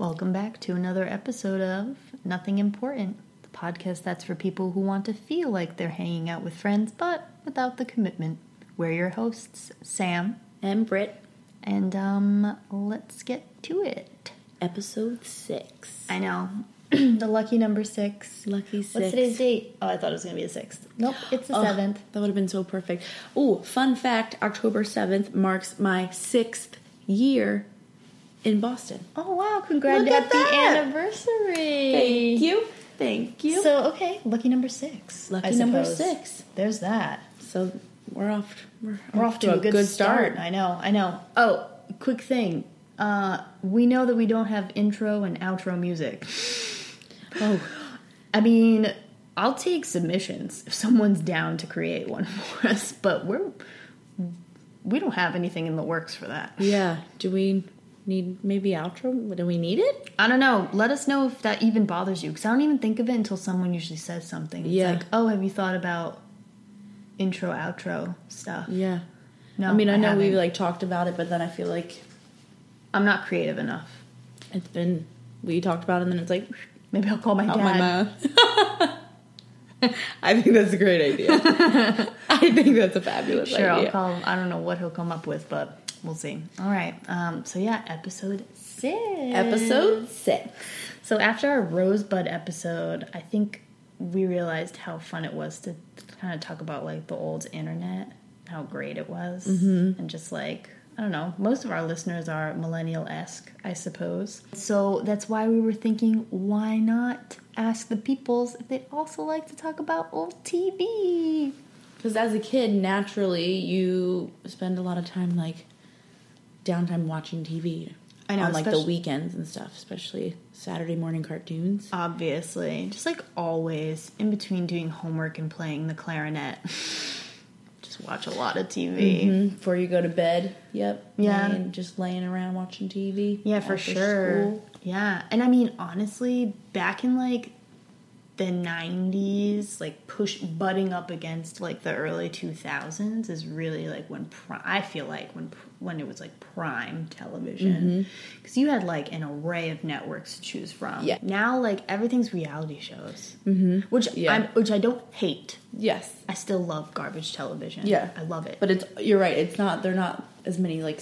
Welcome back to another episode of Nothing Important, the podcast that's for people who want to feel like they're hanging out with friends, but without the commitment. We're your hosts, Sam, And Britt, and um, let's get to it. episode six. I know. the lucky number six. Lucky six. What's today's date? Oh, I thought it was going to be the sixth. Nope, it's the Oh, seventh. That would have been so perfect. Oh, fun fact October 7th marks my sixth year in Boston. Oh, wow. At Happy that. anniversary. Thank you. Thank you. So, okay, lucky number six. Lucky number six. There's that. So we're off. We're, We're off to a good, start. I know, I know. Oh, quick thing. Uh, we know that we don't have intro and outro music. Oh, I mean, I'll take submissions if someone's down to create one for us, but we're we don't have anything in the works for that. yeah. Do we need maybe outro? Do we need it? I don't know. Let us know if that even bothers you because I don't even think of it until someone usually says something. It's Yeah. like, oh, have you thought about intro outro stuff? Yeah. No, I mean, I know we haven't. like talked about it, but then I feel like I'm not creative enough. it's been we talked about it, and then it's like Maybe I'll call my dad. my. I think that's a great idea. I think that's a fabulous idea. Sure, I'll call him. I don't know what he'll come up with, but we'll see. All right. Um, so yeah, episode six. Episode six. So after our Rosebud episode, I think we realized how fun it was to kind of talk about like the old internet, how great it was, Mm-hmm. and just like I don't know. Most of our listeners are millennial esque, I suppose. So that's why we were thinking, why not ask the peoples if they also like to talk about old TV? Because as a kid, naturally, you spend a lot of time like downtime watching TV. I know, on like the weekends and stuff, especially Saturday morning cartoons. Obviously, just like always, in between doing homework and playing the clarinet, just watch a lot of TV. Mhm, Before you go to bed. Yep. Yeah. Laying- just laying around watching TV. Yeah, for sure. school. Yeah, and I mean, honestly, back in like the '90s, like push butting up against like the early 2000s is really like when pri- I feel like when when it was like prime television because you had like an array of networks to choose from. Yeah. Now, like everything's reality shows, mm-hmm. which Yeah. I'm, which I don't hate. Yes. I still love garbage television. Yeah. I love it. But it's you're right. It's not. They're not as many like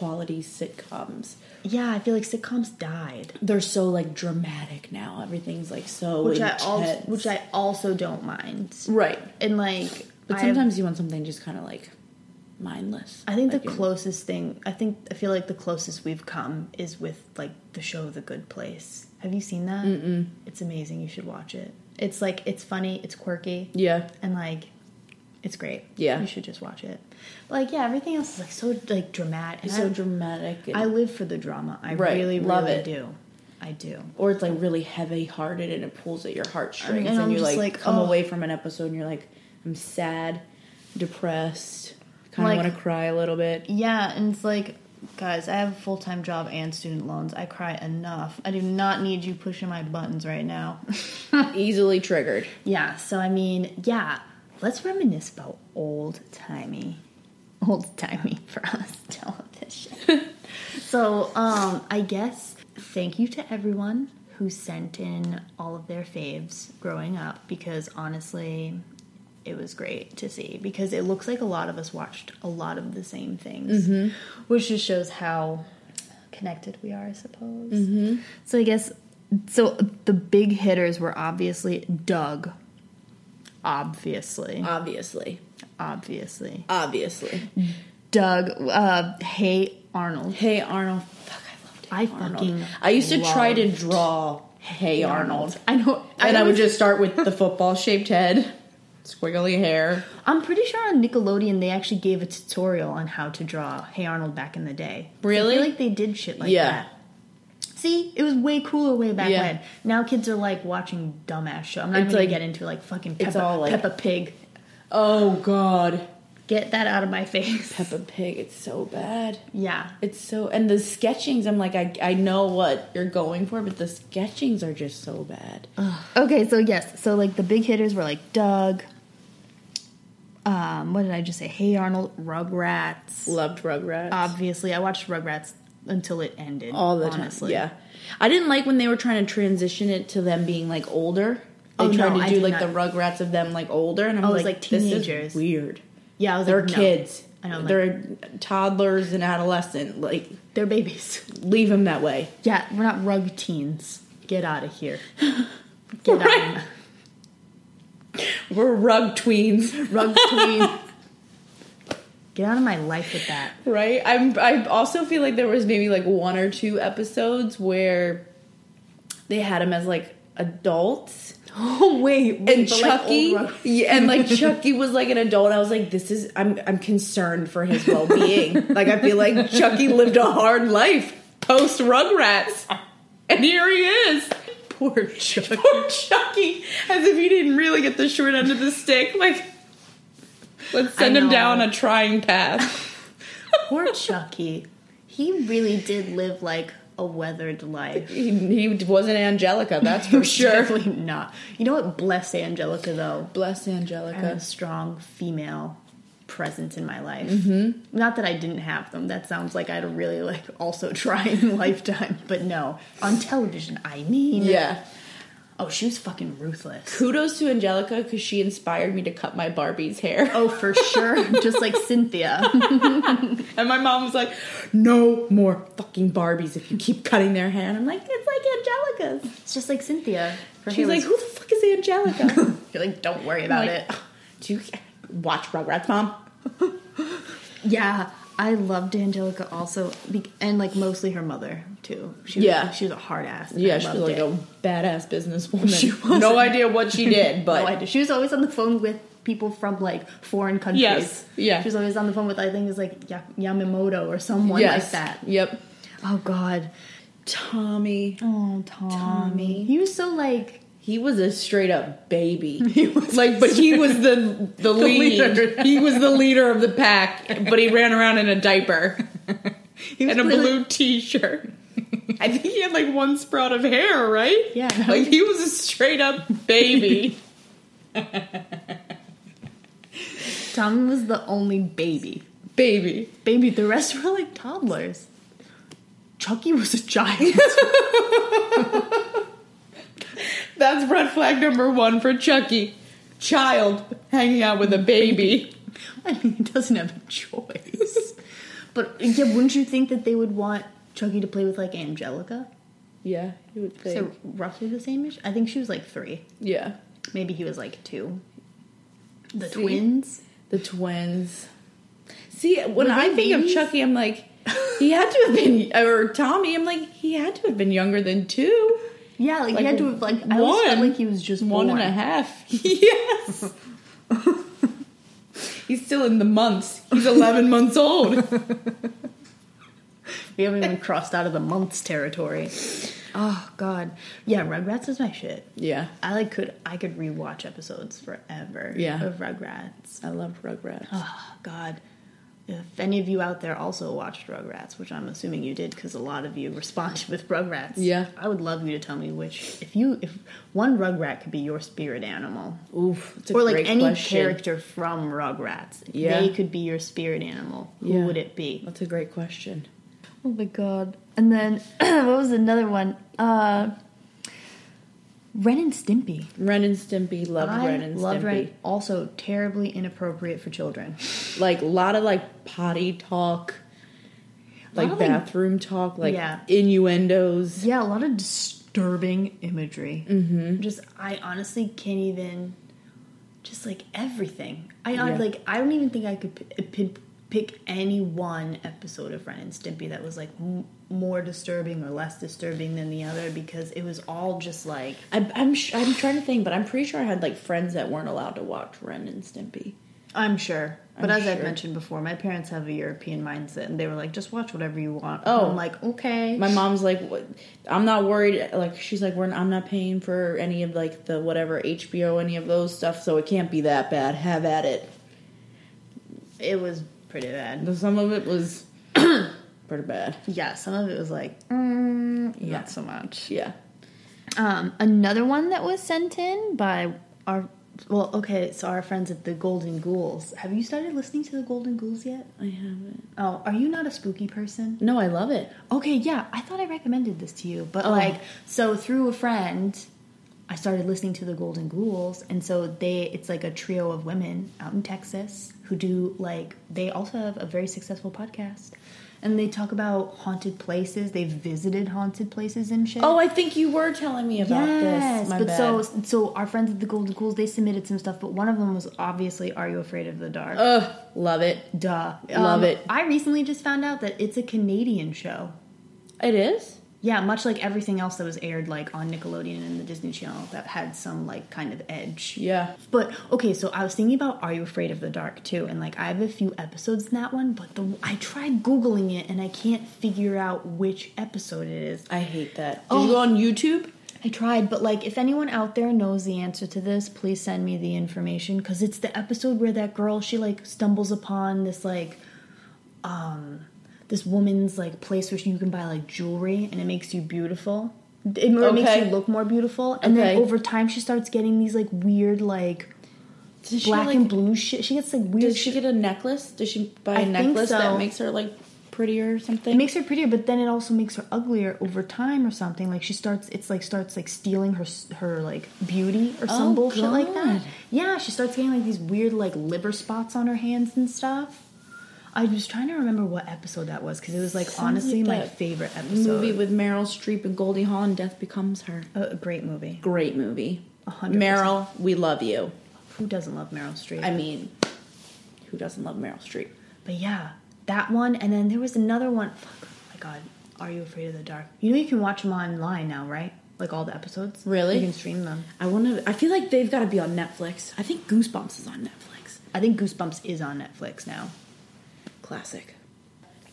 quality sitcoms. yeah, I feel like sitcoms died. They're so like dramatic now. Everything's like so which I also which I also don't mind. right. And like, But I- sometimes you want something just kind of like mindless. I think Like the closest thing I think I feel like the closest we've come is with like the show The Good Place. Have you seen that? Mm-mm. It's amazing. You should watch it. It's like it's funny, it's quirky, Yeah. and like it's great. Yeah. you should just watch it. But like, yeah, everything else is like so like dramatic. It's so I, dramatic. and- I live for the drama. I Right. really, Love really it. do. I do. or it's like really heavy hearted and it pulls at your heartstrings And and, you like, like, come oh. away from an episode and you're like, I'm sad, depressed, kind Like- of want to cry a little bit. Yeah, and it's like, guys, I have a full time job and student loans. I cry enough. I do not need you pushing my buttons right now. Easily triggered. yeah, so I mean, yeah, let's reminisce about old timey, old timey for us television. so, um, I guess thank you to everyone who sent in all of their faves growing up because honestly, it was great to see because it looks like a lot of us watched a lot of the same things, which just shows how connected we are, I suppose. So I guess so. The big hitters were obviously Doug. Obviously, Obviously. obviously, Obviously. Doug. Uh, hey Arnold. Hey Arnold. Fuck, I loved I Arnold. fucking I used to try to draw Hey Arnold. I know. And I, would always- just start with the football shaped head, squiggly hair. I'm pretty sure on Nickelodeon they actually gave a tutorial on how to draw Hey Arnold back in the day. So Really? I feel like they did shit like Yeah. that. See, it was way cooler way back Yeah. when. Now kids are like watching dumbass show. I'm not It's even gonna get into like fucking it's all like- Peppa Pig. Oh God. Get that out of my face. Peppa Pig, it's so bad. Yeah. It's so and the sketchings. I'm like, I I know what you're going for, but the sketchings are just so bad. Okay, so yes, so like the big hitters were like Doug. Um, what did I just say? Hey Arnold, Rugrats. Loved Rugrats. Obviously, I watched Rugrats until it ended. all the honestly. time. Yeah, I didn't like when they were trying to transition it to them being like older. They Oh, tried no, to do like not. the Rugrats of them like older, and I'm Oh, like, like teenagers. weird. Yeah, I was They're like, no. kids. I know, like- They're toddlers and adolescent. Like, They're babies. leave them that way. Yeah, we're not rug teens. Get out of here. Get Right. out. We're rug tweens, Rug tween. Get out of my life with that. right? I'm. I also feel like there was maybe like one or two episodes where they had him as like adults. Oh wait, and Chucky, yeah, and like Chucky was like an adult. I was like, this is I'm I'm concerned for his well being. like I feel like Chucky lived a hard life post Rugrats, and here he is. poor Chucky. Poor Chucky, as if he didn't really get the short end of the stick. Like, let's send him down a trying path. Poor Chucky. He really did live like a weathered life. he, he wasn't Angelica, that's for sure. Definitely not. You know what? Bless Angelica though. Bless Angelica. a strong female presence in my life. Mm-hmm. Not that I didn't have them. That sounds like I had a really like also trying lifetime. But no, on television, I mean, Yeah. Oh, she was fucking ruthless. Kudos to Angelica because she inspired me to cut my Barbie's hair. Oh, for sure. Just like Cynthia. And my mom was like, "No more fucking Barbies if you keep cutting their hair." And I'm like, "It's like Angelica's." It's just like Cynthia. Her She's like, "Who the fuck is Angelica?" You're like, don't worry about like, it. Do you watch Rugrats, mom? Yeah, I loved Angelica also, and like mostly her mother too. She was, Yeah. she was a hard ass. Yeah, she was like it. a badass businesswoman. She was. no idea what she did, but no idea. She was always on the phone with people from like foreign countries. Yes, yeah. She was always on the phone with I think it's like Yamamoto or someone yes, like that. Yep. Oh God. Tommy, Oh Tommy. Tommy. He was so like he was a straight up baby. He was like, but he was the the, lead. leader. he was the leader of the pack, but he ran around in a diaper he and a clearly- blue t-shirt. I think he had like one sprout of hair, right? Yeah. Like he was a straight up baby. Tommy was the only baby. baby. Baby, the rest were like toddlers. Chucky was a child. That's red flag number one for Chucky. Child hanging out with a baby. I mean, he doesn't have a choice. but yeah, wouldn't you think that they would want Chucky to play with like Angelica? Yeah, you would think. So roughly the same age. I think she was like three. yeah. Maybe he was like two. The See? twins. The twins. See, when I think of? Chucky, I'm like, he had to have been, or Tommy, I'm like, he had to have been younger than two. Yeah, like, Like he had to have like. I always felt like he was just One and a half. Yes. He's still in the months. He's 11 months old. We haven't even crossed out of the months territory. Oh God, yeah, Rugrats is my shit. Yeah. I like could I could rewatch episodes forever. Yeah. of Rugrats. I loved Rugrats. Oh God, if any of you out there also watched Rugrats, which I'm assuming you did, because a lot of you responded with Rugrats. Yeah. I would love you to tell me which. If you, if one Rugrat could be your spirit animal, Oof. It's a or like great any question. character from Rugrats, if Yeah. they could be your spirit animal. Who Yeah. would it be? That's a great question. Oh my god. And then what was another one? Uh Ren and Stimpy. Ren and Stimpy. Loved I Ren and loved Stimpy. Ren. Also terribly inappropriate for children. Like, a lot of, like, potty talk. Like, of, like- bathroom talk. Like, Yeah. innuendos. Yeah, a lot of disturbing imagery. Mm-hmm. Just I honestly can't even just like everything. I Yeah. like I don't even think I could p- pick, pick any one episode of Ren and Stimpy that was like m- more disturbing or less disturbing than the other because it was all just like I, I'm sh- I'm trying to think, but I'm pretty sure I had like friends that weren't allowed to watch Ren and Stimpy. I'm sure. But I'm as I've mentioned before, my parents have a European mindset and they were like, just watch whatever you want. Oh. And I'm like, okay. My mom's like, what? I'm not worried. Like she's like, we're I'm not paying for any of like the whatever HBO, any of those stuff, so it can't be that bad. Have at it. it was pretty bad. But Some of it was pretty bad. Yeah, some of it was like, mm, Yeah. not so much. Yeah. Um, another one that was sent in by our Well, okay, so our friends at the Golden Ghouls. Have you started listening to the Golden Ghouls yet? I haven't. Oh, are you not a spooky person? No, I love it. Okay, yeah, I thought I recommended this to you, but Oh. like, so through a friend, I started listening to the Golden Ghouls, and so they, it's like a trio of women out in Texas who do like, they also have a very successful podcast, and they talk about haunted places. They've visited haunted places and shit. Oh, I think you were telling me about yes, this. My but bad. so so our friends at the Golden Ghouls they submitted some stuff, but one of them was obviously "Are You Afraid of the Dark?" Ugh, love it. Duh, love Um, it. I recently just found out that it's a Canadian show. It is. Yeah, much like everything else that was aired like on Nickelodeon and the Disney Channel that had some like kind of edge. Yeah. But okay, so I was thinking about Are You Afraid of the Dark too, and like I have a few episodes in that one, but the I tried googling it and I can't figure out which episode it is. I hate that. Did Oh. you go on YouTube? I tried, but like if anyone out there knows the answer to this, please send me the information because it's the episode where that girl she like stumbles upon this like um this woman's like place where you can buy like jewelry and it makes you beautiful. It, it makes you look more beautiful, and then over time she starts getting these like weird like Does black like- and blue shit. She gets like weird. Does she shit. get a necklace? Does she buy I a think necklace so. that makes her like prettier or something? It makes her prettier, but then it also makes her uglier over time or something. Like she starts, it's like starts like stealing her her like beauty or some Oh, bullshit like that. Yeah, she starts getting like these weird like liver spots on her hands and stuff. I was trying to remember what episode that was because it was like Sounds honestly like my favorite episode. movie with Meryl Streep and Goldie Hawn, Death Becomes Her. a, great movie. Great movie. Hundred percent. Meryl, we love you. Who doesn't love Meryl Streep? I mean, who doesn't love Meryl Streep? But yeah, that one, and then there was another one. Fuck, oh my god, Are You Afraid of the Dark? You know you can watch them online now, right? Like all the episodes. Really? You can stream them. I want to. I feel like they've got to be on Netflix. I think Goosebumps is on Netflix. I think Goosebumps is on Netflix now. Classic.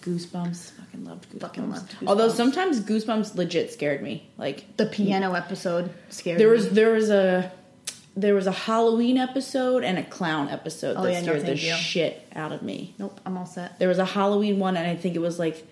Goosebumps. Fucking loved Goosebumps. Fucking loved Although sometimes Goosebumps legit scared me. Like The piano episode scared there me. was there was a there was a Halloween episode and a clown episode Oh, that yeah, no, scared the you. shit out of me. Nope, I'm all set. There was a Halloween one, and I think it was like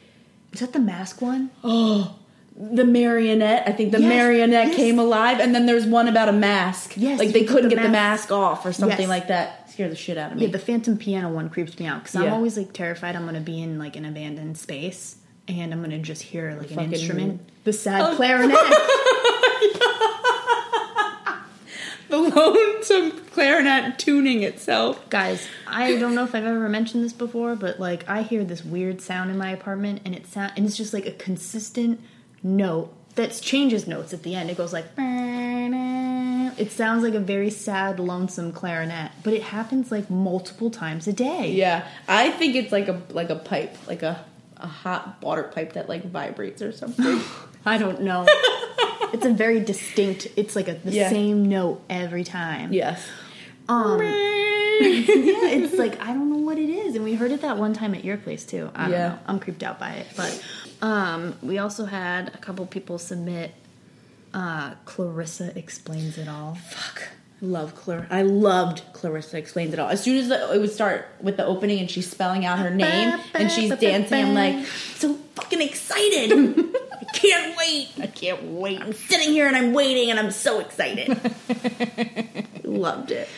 Is that the mask one? oh the marionette. I think the Yes, marionette yes. came alive, and then there's one about a mask. Yes, like they couldn't the get the mask- mask off or something Yes. like that. Scared the shit out of me. Yeah, the Phantom piano one creeps me out because I'm always like terrified I'm gonna be in like an abandoned space and I'm gonna just hear like an Fucking- instrument, the sad Oh. clarinet. the lonesome clarinet tuning itself. Guys, I don't know if I've ever mentioned this before, but like I hear this weird sound in my apartment, and it sound and it's just like a consistent note that changes notes at the end. It goes like. It sounds like a very sad, lonesome clarinet, but it happens like multiple times a day. Yeah, I think it's like a like a pipe, like a a hot water pipe that like vibrates or something. I don't know. it's a very distinct. It's like a the Yeah. same note every time. yes. Um. yeah, it's like I don't know what it is, and we heard it that one time at your place too. I don't Yeah. know. I'm creeped out by it, but um, we also had a couple people submit. Uh, Clarissa explains it all. Fuck. Love Clar. I loved Clarissa explains it all. As soon as the, it would start with the opening and she's spelling out her name and she's dancing, I'm like so fucking excited. I can't wait. I can't wait. I'm sitting here and I'm waiting and I'm so excited. Loved it.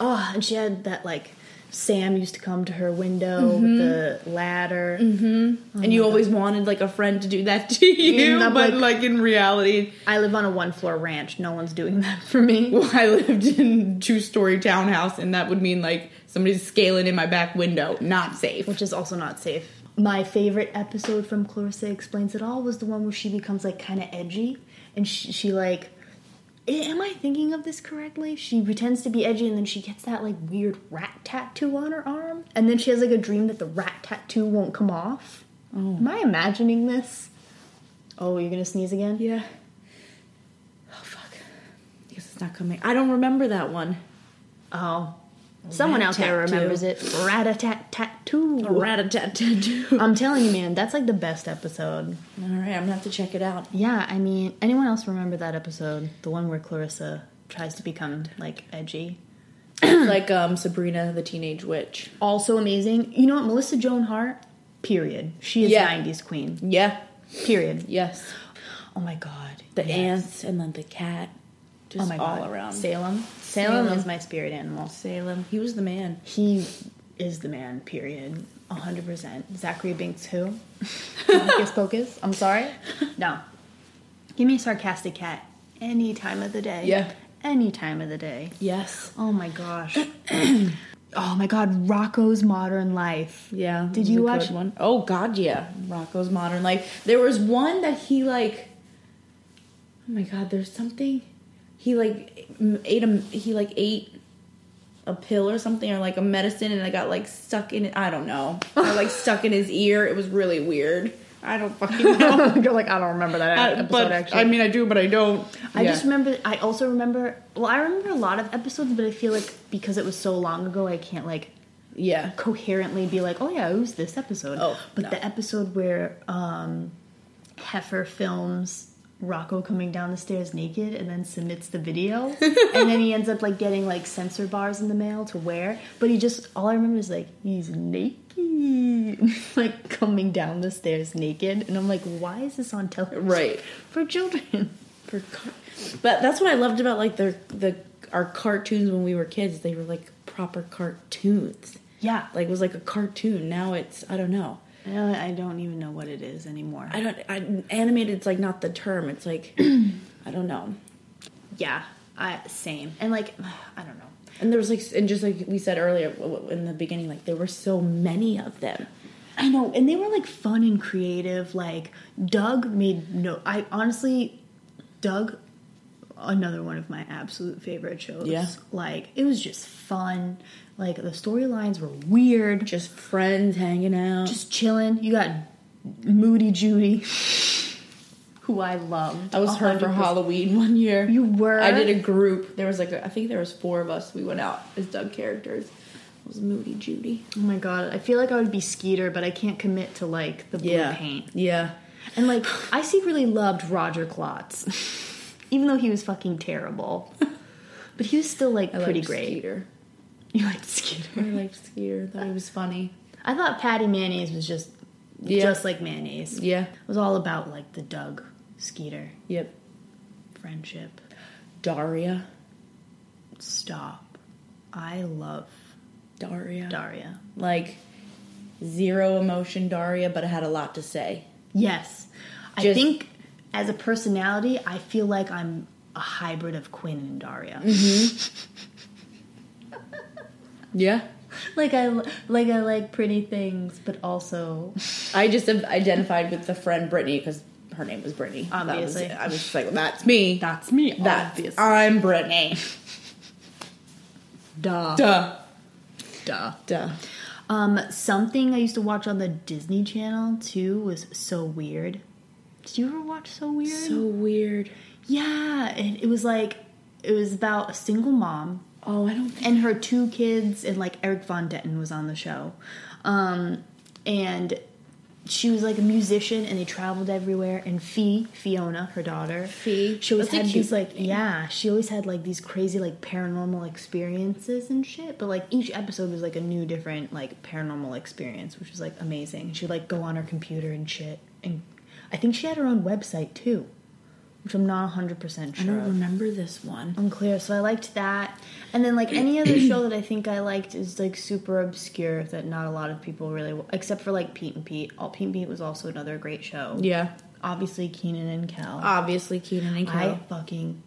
Oh, and she had that like Sam used to come to her window with mm-hmm. the ladder. Mm-hmm. and oh you always wanted like a friend to do that to you, but like- like, in reality, I live on a one floor ranch. No one's doing that for me. well, I lived in two story townhouse, and that would mean like somebody's scaling in my back window. Not safe. which is also not safe. My favorite episode from Clarissa Explains It All was the one where she becomes like kind of edgy and she, she like. Eh, Am I thinking of this correctly? She pretends to be edgy and then she gets that like weird rat tattoo on her arm. And then she has like a dream that the rat tattoo won't come off. Am I imagining this? Oh, you're gonna sneeze again? Yeah. Oh fuck. I guess it's not coming. I don't remember that one. Oh. Someone out there remembers it. Rat a tat tattoo. Rat a tat tattoo. I'm telling you, man, that's like the best episode. All right, I'm gonna have to check it out. Yeah, I mean, anyone else remember that episode? The one where Clarissa tries to become like edgy. like um Sabrina the Teenage Witch. Also amazing. You know what? Melissa Joan Hart, period. She is Yeah. 90s queen. Yeah. Period. Yes. Oh my god. The Yes. ants and then the cat. Just oh my all god, around. Salem. Salem. Salem. is my spirit animal. Salem. He was the man. He is the man. Period. hundred percent. Zachary Binks, who? Hocus Pocus. I'm sorry. No. Give me a sarcastic cat any time of the day. Yeah. Any time of the day. Yes. Oh my gosh. oh my god, Rocko's Modern Life. Yeah. Did you watch- one? Oh God, yeah. Rocko's Modern Life. There was one that he like. Oh my God, there's something. He like ate a he like ate a pill or something or like a medicine and it got like stuck in it. I don't know. Or like stuck in his ear. It was really weird. I don't fucking know. You're like, I don't remember that I- episode but actually. I mean, I do, but I don't. I Yeah. just remember. I also remember. Well, I remember a lot of episodes, but I feel like because it was so long ago, I can't like yeah. coherently be like, "Oh yeah, it was this episode." Oh, but no. the episode where um, Heifer films Rocko coming down the stairs naked and then submits the video, and then he ends up like getting like sensor bars in the mail to wear. But he just all I remember is like he's naked, like coming down the stairs naked, and I'm like, why is this on television? Right. for children. For car- but that's what I loved about like the the our cartoons when we were kids. They were like proper cartoons. Yeah, Like it was like a cartoon. Now it's I don't know. I don't, even know what it is anymore. I don't. I, animated. It's like not the term. It's like I don't know. yeah, I same, and like I don't know. And there was like, and just like we said earlier in the beginning, like there were so many of them. I know, and they were like fun and creative. Like Doug made no. I honestly, Doug, another one of my absolute favorite shows. Yeah. like it was just fun. Like the storylines were weird. Just friends hanging out. Just chilling. You got Moody Judy, who I loved. I was her for Halloween one year. You were? I did a group. There was like a, I think there was four of us. We went out as Doug characters. It was Moody Judy. Oh my god, I feel like I would be Skeeter, but I can't commit to like the blue paint. Yeah. And like, I secretly loved Roger Klotz, even though he was fucking terrible. But he was still like I pretty great. Skeeter. You liked Skeeter. I liked Skeeter. Thought he was funny. I thought Patty Mayonnaise was just, Yeah. just like mayonnaise. Yeah. It was all about like the Doug Skeeter Yep. friendship. Daria. Stop. I love Daria. Daria. like zero emotion Daria, but it had a lot to say. Yes, I think as a personality, I feel like I'm a hybrid of Quinn and Daria. Yeah. Like I like I like pretty things, but also I just have identified with the friend Brittany because her name was Brittany. That was- Obviously. I was just like, that's me. that's me. That's obviously. I'm Brittany. Duh. Duh. Duh. Duh. Um, something I used to watch on the Disney Channel too was So Weird. Did you ever watch So Weird? So weird. yeah, it, it was like it was about a single mom Oh, I don't think. and her two kids, and like Erik von Detten was on the show, um, and she was like a musician, and they traveled everywhere. And Fee, Fiona, her daughter, Fee. she always That's a had cute these like name. yeah, she always had like these crazy like paranormal experiences and shit. But like each episode was like a new different like paranormal experience, which was like amazing. She'd like go on her computer and shit, and I think she had her own website too, which I'm not hundred percent sure. I don't of. remember this one. Unclear. So I liked that. And then like any other show that I think I liked is like super obscure that not a lot of people really except for like Pete and Pete. All Pete and Pete was also another great show. Yeah. Obviously Kenan and Kel. Obviously, Kenan and Kel. I fucking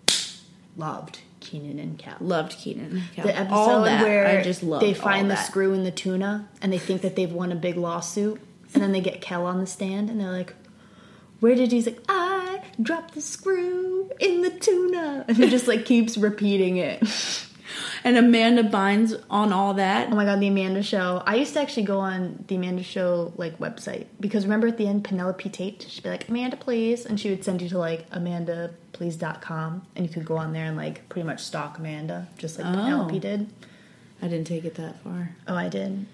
loved Kenan and Kel. loved Kenan and Kel. The episode where I just loved they find the screw in the tuna and they think that they've won a big lawsuit and then they get Kel on the stand and they're like, Where did he? he's like, I dropped the screw in the tuna and he just like keeps repeating it. And Amanda Bynes on all that. Oh my god, the Amanda Show. I used to actually go on the Amanda Show like website because remember at the end Penelope Taynt, she'd be like, Amanda, please, and she would send you to like amandaplease.com and you could go on there and like pretty much stalk Amanda, just like Oh. Penelope did. I didn't take it that far. Oh, I did.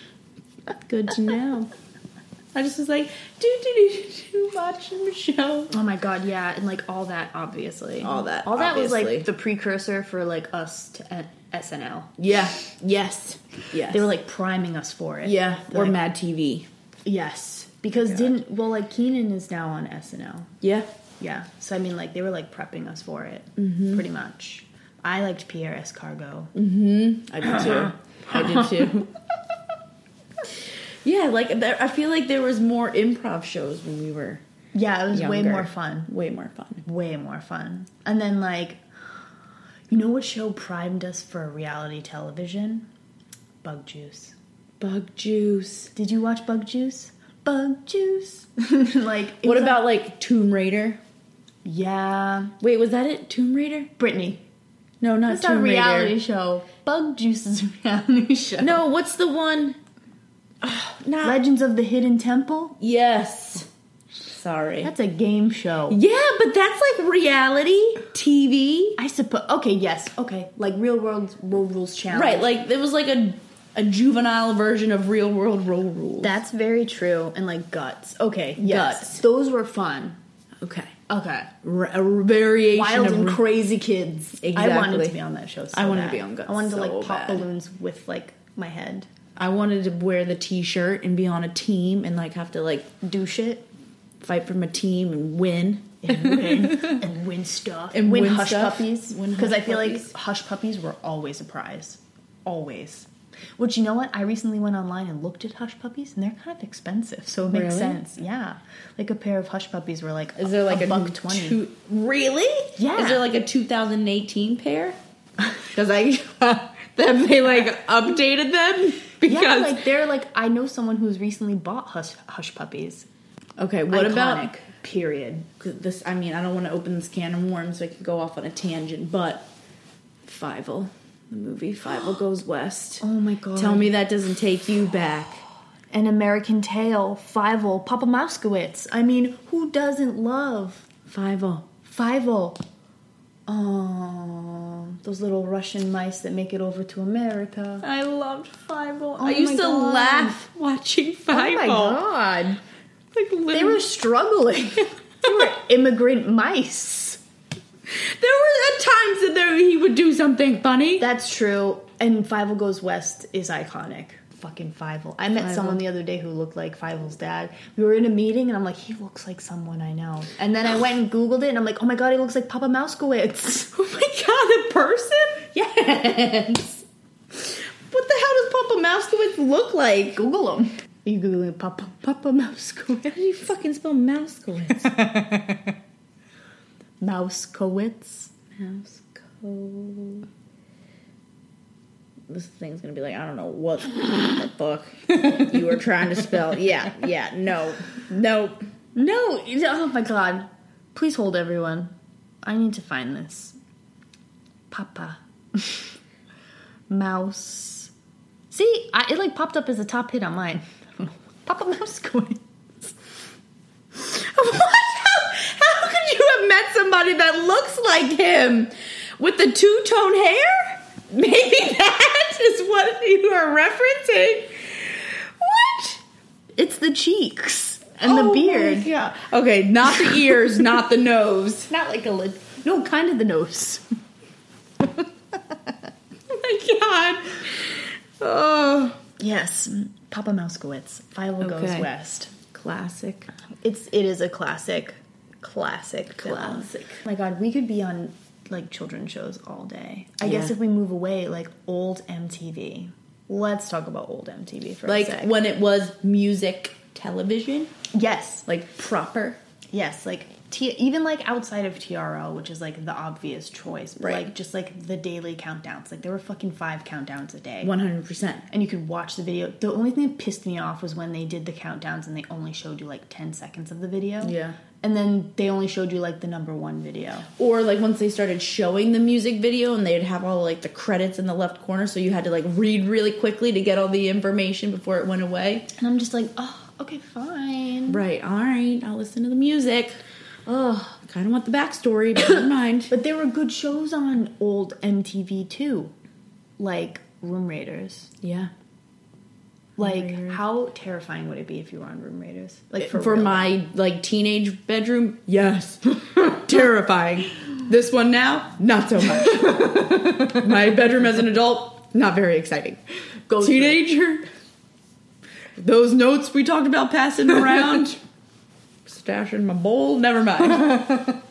Good to know. I just was like, do do do do do, watching the show. Oh my god, yeah, and like all that, obviously. All that, All that was like the precursor for like us to uh, SNL. Yeah. Yes. Yes. They were like priming us for it. yeah. They're Or like, Mad TV. Yes, because didn't well like Kenan is now on SNL. Yeah. Yeah. So I mean, like they were like prepping us for it, pretty much. I liked Pierre Escargot. I did too. I did too. Yeah, like there, I feel like there was more improv shows when we were Yeah, it was way more fun. way more fun. Way more fun. And then like, you know what show primed us for reality television? Bug Juice. Bug juice. Did you watch Bug Juice? Bug Juice. like, What about like Tomb Raider? Yeah, Wait, was that it? Tomb Raider? Brittany. No, not That's not a reality Raider. show. Bug Juice is a reality show. No, what's the one? Not Legends of the Hidden Temple. Yes. Sorry. That's a game show. yeah, but that's like reality TV. I suppose. Okay, yes. Okay, like Real World Road Rules Challenge. Right, like it was like a a juvenile version of Real World Roll Rules. that's very true. And like Guts. Okay, yes. Guts. Those were fun. okay. Okay. R- a variation Wild and crazy kids. I wanted to be on that show. So I wanted to be on Guts I wanted to so like pop bad. balloons with like my head. I wanted to wear the T-shirt and be on a team and like have to like Do shit fight for my team and win. and win and win stuff And win, win hush stuff. puppies because I feel puppies. like hush puppies were always a prize, always. Which you know what? I recently went online and looked at hush puppies, and they're kind of expensive, so it makes Really? sense. Yeah, like a pair of hush puppies were like Is there like a, buck twenty? two- really? Yeah. Is there like a 2018 pair? Because I have they like updated them because yeah, like they're like I know someone who's recently bought hush hush puppies. okay. What about Iconic, period? 'cause this? I mean, I don't want to open this can of worms, so I can go off on a tangent. But Fievel, the movie Fievel Goes West. Oh my god! Tell me that doesn't take you back. An American Tail, Fievel, Papa Moskowitz. I mean, who doesn't love Fievel. Fievel? Oh, those little Russian mice that make it over to America. I loved Fievel. Oh I used to God. laugh watching Fievel. Oh my god! Like They were struggling. they were immigrant mice. There were at times that there, he would do something funny. That's true. And Fievel Goes West is iconic. Fucking Fievel. I met Fievel. someone the other day who looked like Fievel's dad. We were in a meeting and I'm like, he looks like someone I know. And then I went and Googled it and I'm like, oh my god, he looks like Papa Moskowitz. oh my god, a person? yes. What the hell does Papa Moskowitz look like? Google him. Are you Googling Papa, Papa Moskowitz? How do you fucking spell Moskowitz? Moskowitz. Moskow. This thing's gonna be like, I don't know what the fuck you were trying to spell. Yeah, yeah, no, no. No, oh my god. Please hold everyone. I need to find this. Papa. Mouse. See, I, it like popped up as a top hit on mine. Papa Moskowitz. What? How, how could you have met somebody that looks like him with the two tone hair? Maybe that is what you are referencing. What? It's the cheeks and Oh the beard. God. Okay, not the ears, not the nose. Not like a lid. No, kind of the nose. Oh my god. Oh, Yes, Papa Moskowitz. Fievel goes west. classic. It's it is a classic, classic. Classic. my God, we could be on like children's shows all day. I guess if we move away, like old MTV. Let's talk about old MTV for Like when it was music television, yes, like proper. yes, like T- even like outside of TRL, which is like the obvious choice, but Right. like just like the daily countdowns. Like there were fucking five countdowns a day. 100%. and you could watch the video. The only thing that pissed me off was when they did the countdowns and they only showed you like 10 seconds of the video. Yeah. And then they only showed you like the number one video. Or like once they started showing the music video and they'd have all like the credits in the left corner, so you had to like read really quickly to get all the information before it went away. And I'm just like, oh, okay, fine. Right, all right, I'll listen to the music. Oh, I kind of want the backstory, but never mind. But there were good shows on old MTV too, like Room Raiders. Yeah. Like, Raiders. how terrifying would it be if you were on Room Raiders? Like For, for, real. my like teenage bedroom, yes. Terrifying. This one now, not so much. my bedroom as an adult, not very exciting. Go Teenager, those notes we talked about passing around, stash in my bowl. Never mind.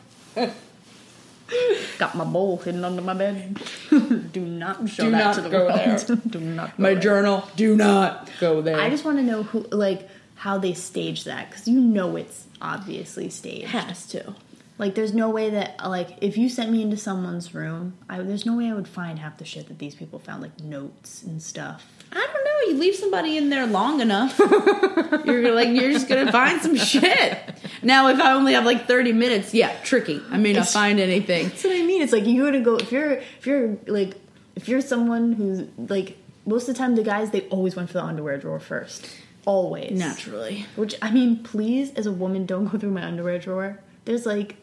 Got my bowl hidden under my bed. Do not show Do that not to the go world. there. Do not. My there. journal. Do not go there. I just want to know who, like, how they stage that because you know it's obviously staged. has to. Like, there's no way that, like, if you sent me into someone's room, I, there's no way I would find half the shit that these people found, like notes and stuff. I don't know. You leave somebody in there long enough, you're like you're just gonna find some shit. Now, if I only have like 30 minutes, yeah, tricky. I may not It's- find anything. That's what I mean. It's like you're gonna go if you're if you're like if you're someone who's like most of the time the guys they always went for the underwear drawer first, always Naturally. Which I mean, please, as a woman, don't go through my underwear drawer. There's like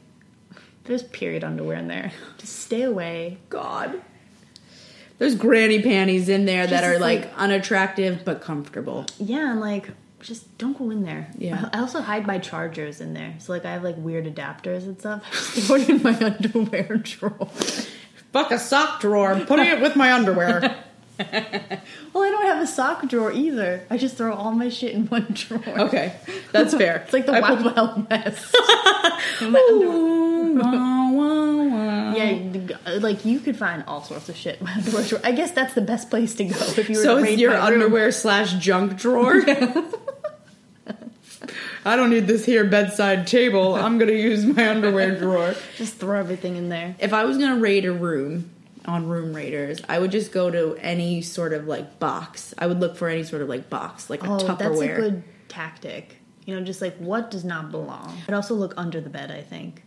there's period underwear in there. Just stay away. God. There's granny panties in there that are like- like unattractive but comfortable. Yeah, and like just don't go in there. Yeah. I also hide my chargers in there. So like I have like weird adapters and stuff. Throw it in my underwear drawer. Fuck a sock drawer. I'm putting it with my underwear. Well, I don't have a sock drawer either. I just throw all my shit in one drawer. Okay, that's fair. It's like the I Wild put- Wild West. Underwear. Yeah, um, like you could find all sorts of shit in my underwear drawer. I guess that's the best place to go if you were So to it's raid your my room. underwear slash junk drawer. I don't need this here bedside table. I'm gonna use my underwear drawer. Just throw everything in there. If I was gonna raid a room on Room Raiders, I would just go to any sort of like box. I would look for any sort of like box, like a Oh, Tupperware. that's a good tactic. You know, just like what does not belong. I'd also look under the bed. I think.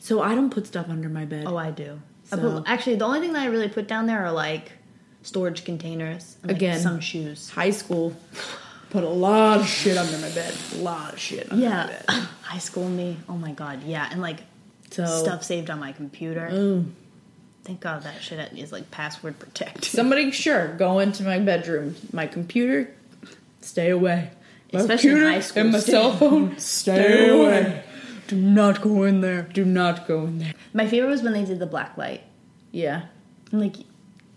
So I don't put stuff under my bed. Oh, I do. I put, actually, the only thing that I really put down there are like storage containers. And, like, Again. some shoes. High school, put a lot of shit under my bed. A lot of shit under my Yeah, bed. high school me. Oh my god, yeah, and like So stuff saved on my computer. Ooh. Thank God that shit is like password protected. Somebody, sure, go into my bedroom. My computer, stay away. My Especially in computer high school, and my stay- cell phone, stay away. Do not go in there. Do not go in there. My favorite was when they did the black light. Yeah, I'm like,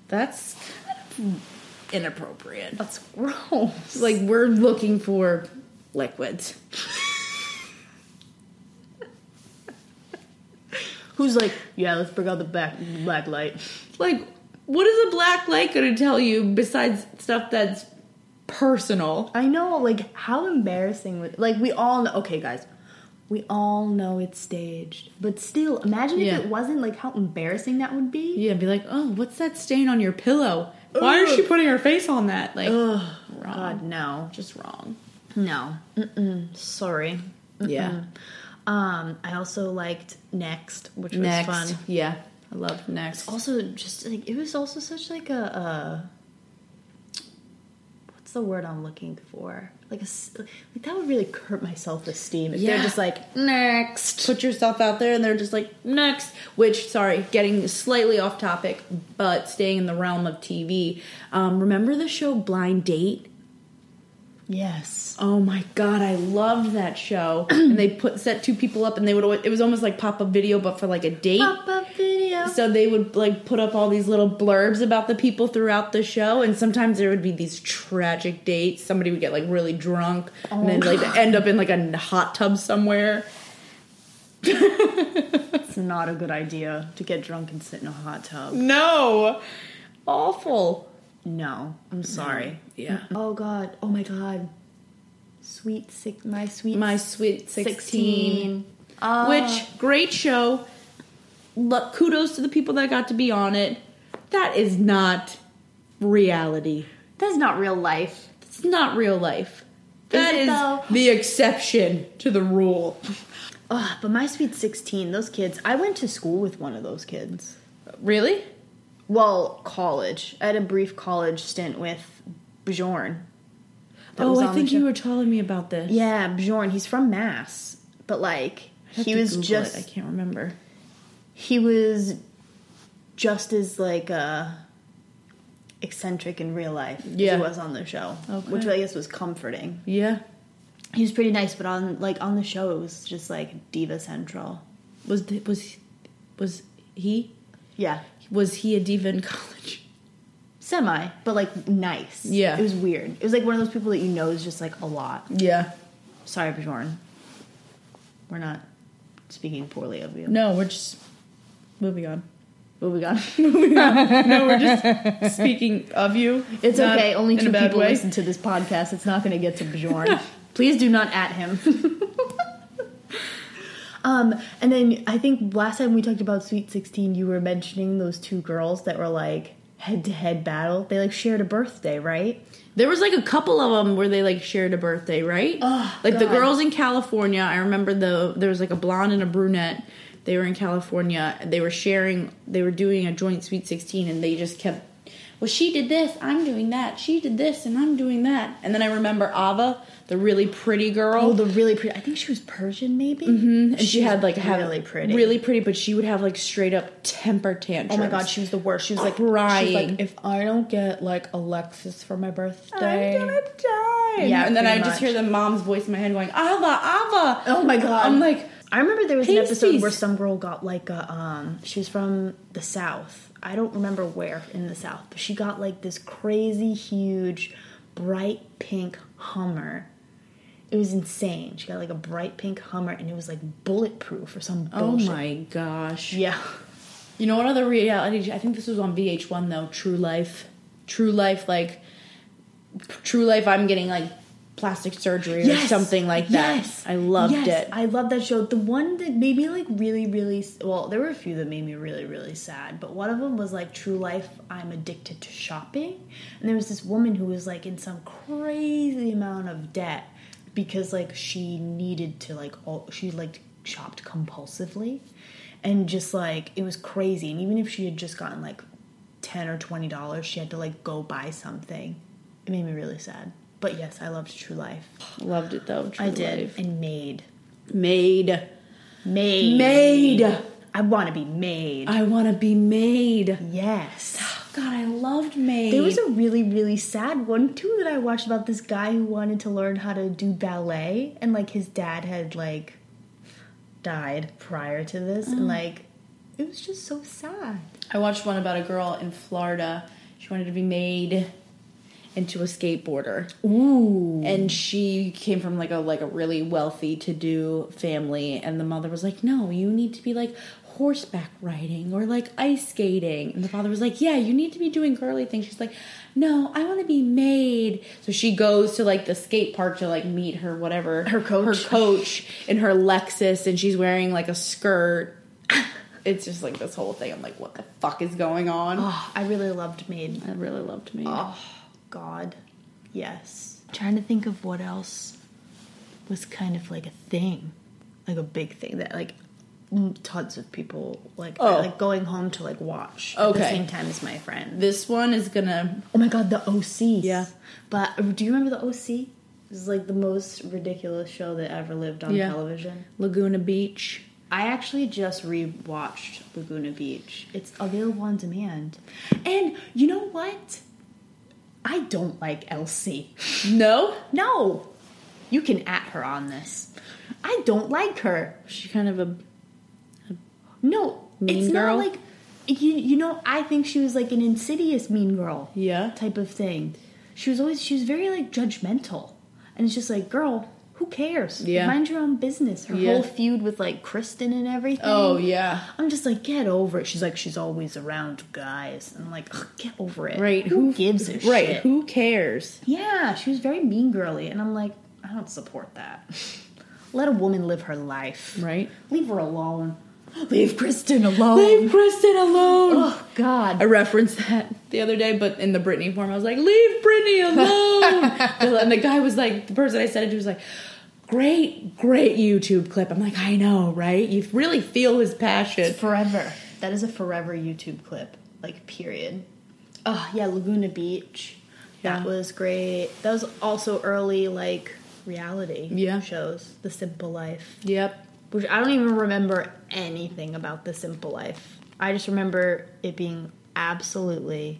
that's kind of inappropriate. that's gross. Like we're looking for liquids. Who's like, yeah, let's bring out the back black light. Like, what is a black light going to tell you besides stuff that's personal? I know, like, how embarrassing would like we all know. Okay, guys, we all know it's staged, but still, imagine Yeah. if it wasn't. Like, how embarrassing that would be. Yeah, be like, oh, what's that stain on your pillow? Why is she putting her face on that? Like, Ugh, wrong. God, no, just wrong. no, Mm-mm. sorry. Yeah. Um, I also liked Next, which was Next, fun. yeah, I love next. Also, just like it was also such like a, uh what's the word I'm looking for? Like a like that would really hurt my self esteem if Yeah. they're just like next. put yourself out there and they're just like next which sorry getting slightly off topic but staying in the realm of tv um, remember the show blind date Yes. oh my god i loved that show. And they put set two people up and they would always, it was almost like pop-up video but for like a date. Pop up video. so they would like put up all these little blurbs about the people throughout the show and sometimes there would be these tragic dates. Somebody would get like really drunk oh and then like end up in like a hot tub somewhere. It's not a good idea to get drunk and sit in a hot tub. no. Awful No, I'm sorry. yeah Oh God. Oh my God. Sweet six. My sweet. My Sweet 16. sixteen. Ah. Which, great show. Lo- kudos to the people that got to be on it. That is not reality. that's not real life. It's not real life. That is though? the exception to the rule. Ugh, but my sweet 16, those kids, I went to school with one of those kids. Really? Well, college. I had a brief college stint with Bjorn. oh, I think you were telling me about this. Yeah, Bjorn. He's from Mass. But, like, he was Google just. it. I can't remember. He was just as, like, uh, eccentric in real life as Yeah. he was on the show. Okay. Which I guess was comforting. Yeah. He was pretty nice, but on, like, on the show, it was just, like, diva central. Was th- was was he Yeah. was he a diva in college? Semi, but, like, nice. Yeah. It was weird. It was, like, one of those people that you know is just, like, a lot. Yeah. Sorry, Bjorn. We're not speaking poorly of you. No, we're just moving on. Moving on. Moving on. No, we're just speaking of you. It's Not okay. Only two people way. listen to this podcast. It's not going to get to Bjorn. Please do not at him. Um, and then I think last time we talked about Sweet Sixteen, you were mentioning those two girls that were like head to head battle. They like shared a birthday, right? There was like a couple of them where they like shared a birthday, right? Oh, like the girls in California. I remember the there was like a blonde and a brunette. They were in California. They were sharing. They were doing a joint Sweet Sixteen, and they just kept. Well, she did this. I'm doing that. She did this, and I'm doing that. And then I remember Ava, the really pretty girl. Oh, the really pretty. I think she was Persian, maybe. and she, had like really pretty. really pretty, but she would have like straight up temper tantrums. Oh my god, she was the worst. She was like Crying. She was like, if I don't get like Alexis for my birthday, I'm gonna die. Yeah, and then I just hear the mom's voice in my head going, Ava, Ava. Oh my god! I'm like, I remember there was an episode where some girl got like a um she was from the south. I don't remember where in the south, but she got like this crazy huge bright pink Hummer. It was insane. She got like a bright pink Hummer and it was like bulletproof or some oh bullshit. my gosh. Yeah. You know what other reality? I think this was on VH1 though. True Life. True Life, like True Life. I'm getting like plastic surgery or something like that. Yes. I loved Yes. it. I love that show. The one that made me like really, really well, there were a few that made me really, really sad, but one of them was like True Life. I'm addicted to shopping, and there was this woman who was like in some crazy amount of debt because like she needed to like all, she like shopped compulsively, and just like it was crazy. And even if she had just gotten like ten or twenty dollars, she had to like go buy something. It made me really sad. But yes, I loved True Life. loved it though. True I did. Life. And made. Made. Made. Made. I want to be made. I want to be made. yes. Oh, God, I loved Made. There was a really, really sad one too that I watched about this guy who wanted to learn how to do ballet, and like his dad had like died prior to this, and mm. like it was just so sad. I watched one about a girl in Florida. She wanted to be made into a skateboarder. Ooh. and she came from like a like a really wealthy to do family and the mother was like no you need to be like horseback riding or like ice skating and the father was like yeah you need to be doing girly things she's like no i want to be made so she goes to like the skate park to like meet her whatever Her coach. her coach in her lexus and she's wearing like a skirt it's just like this whole thing i'm like what the fuck is going on Oh, I really loved Made. i really loved me Oh, God. Yes. trying to think of what else was kind of like a thing. Like a big thing that like tons of people like Oh. like going home to like watch at the Okay. same time as my friend. this one is gonna Oh my god, the OC. Yeah. But uh, do you remember the OC? This is like the most ridiculous show that ever lived on Yeah. television. laguna beach I actually just rewatched Laguna Beach. It's available on demand. And you know what? I don't like LC. no No. You can at her on this. I don't like her. She kind of a No, Mean it's girl? not like you. You know, I think she was like an insidious mean girl yeah. type of thing. She was always she was very like judgmental, and it's just like, girl, who cares? Yeah. mind your own business. Her Yeah. whole feud with like Kristen and everything. Oh yeah. I'm just like, get over it. She's like, she's always around guys. And I'm like, ugh, get over it. Right. Who, gives a Right. shit? Who cares? Yeah, she was very mean girly, and I'm like, I don't support that. Let a woman live her life. Right. Leave her alone. Leave Kristen alone. Leave Kristen alone. Oh God. I referenced that the other day, but in the Britney form, I was like, "Leave Britney alone." and the guy was like, the person I said it to was like, "Great, great YouTube clip." I'm like, "I know, right? You really feel his passion." forever. That is a forever YouTube clip. Like period. Oh yeah, Laguna Beach. That was great. That was also early like reality Yeah. shows. The Simple Life. Yep. Which I don't even remember anything about The Simple Life. I just remember it being absolutely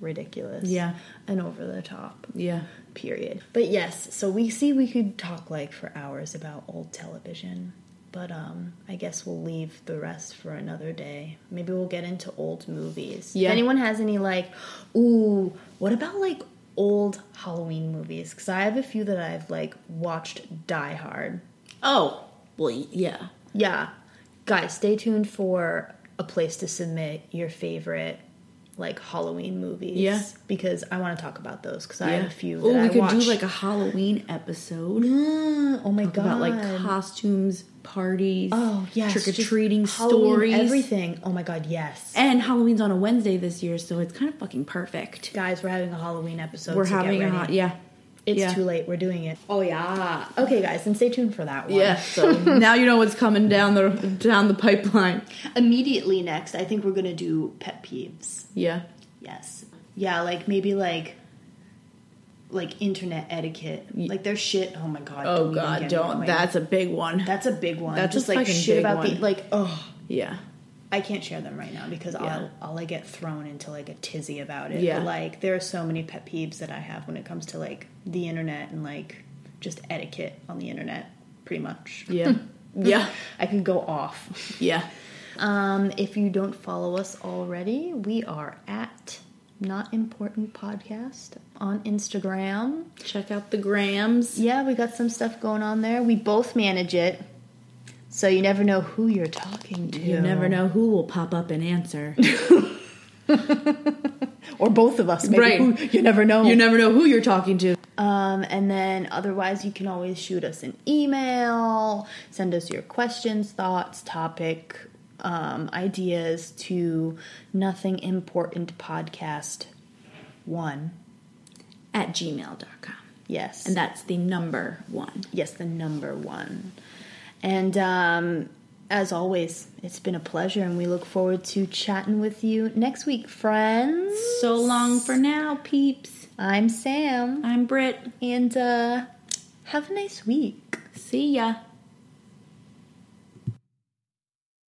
ridiculous. Yeah. And over the top. Yeah. Period. But yes, so we see we could talk like for hours about old television. But um I guess we'll leave the rest for another day. Maybe we'll get into old movies. Yeah. If anyone has any like, ooh, what about like old Halloween movies? Because I have a few that I've like watched Die Hard. Oh, Well, yeah. Yeah. Guys, stay tuned for a place to submit your favorite like Halloween movies. Yeah. Because I want to talk about those because I have a few. Oh, we I could watched. do like a Halloween episode Mm, oh my god. about like costumes, parties, Oh yes. Trick or treating stories, Everything. Oh my god, yes. And Halloween's on a Wednesday this year, so it's kind of fucking perfect. Guys, we're having a Halloween episode. We're so having a yeah, It's yeah. too late. We're doing it. Oh yeah, Okay, guys, and stay tuned for that one. yeah. So now you know what's coming down the down the pipeline. Immediately next, I think we're gonna do pet peeves. Yeah, Yes. Yeah, like maybe like like internet etiquette. Like there's shit. Oh my god. Oh god, don't. That's a big one. that's a big one. That's just like shit about the like. Oh, yeah. I can't share them right now because Yeah. I'll I'll get thrown into like a tizzy about it. Yeah. But like there are so many pet peeves that I have when it comes to like the internet and like just etiquette on the internet. Pretty much. Yeah. yeah. I can go off. Yeah. Um, if you don't follow us already, we are at Not Important Podcast on Instagram. Check out the grams. Yeah, we got some stuff going on there. We both manage it. So you never know who you're talking to. You never know who will pop up and answer. Or both of us, maybe. Right. Who- you never know. you never know who you're talking to. Um, and then otherwise, you can always shoot us an email, send us your questions, thoughts, topic, um, ideas to nothing important podcast one. At gmail.com. Yes. And that's the number one. yes, the number one. And um, as always, it's been a pleasure, and we look forward to chatting with you next week, friends. So long for now, peeps. I'm Sam, I'm Britt. and uh, have a nice week. See ya.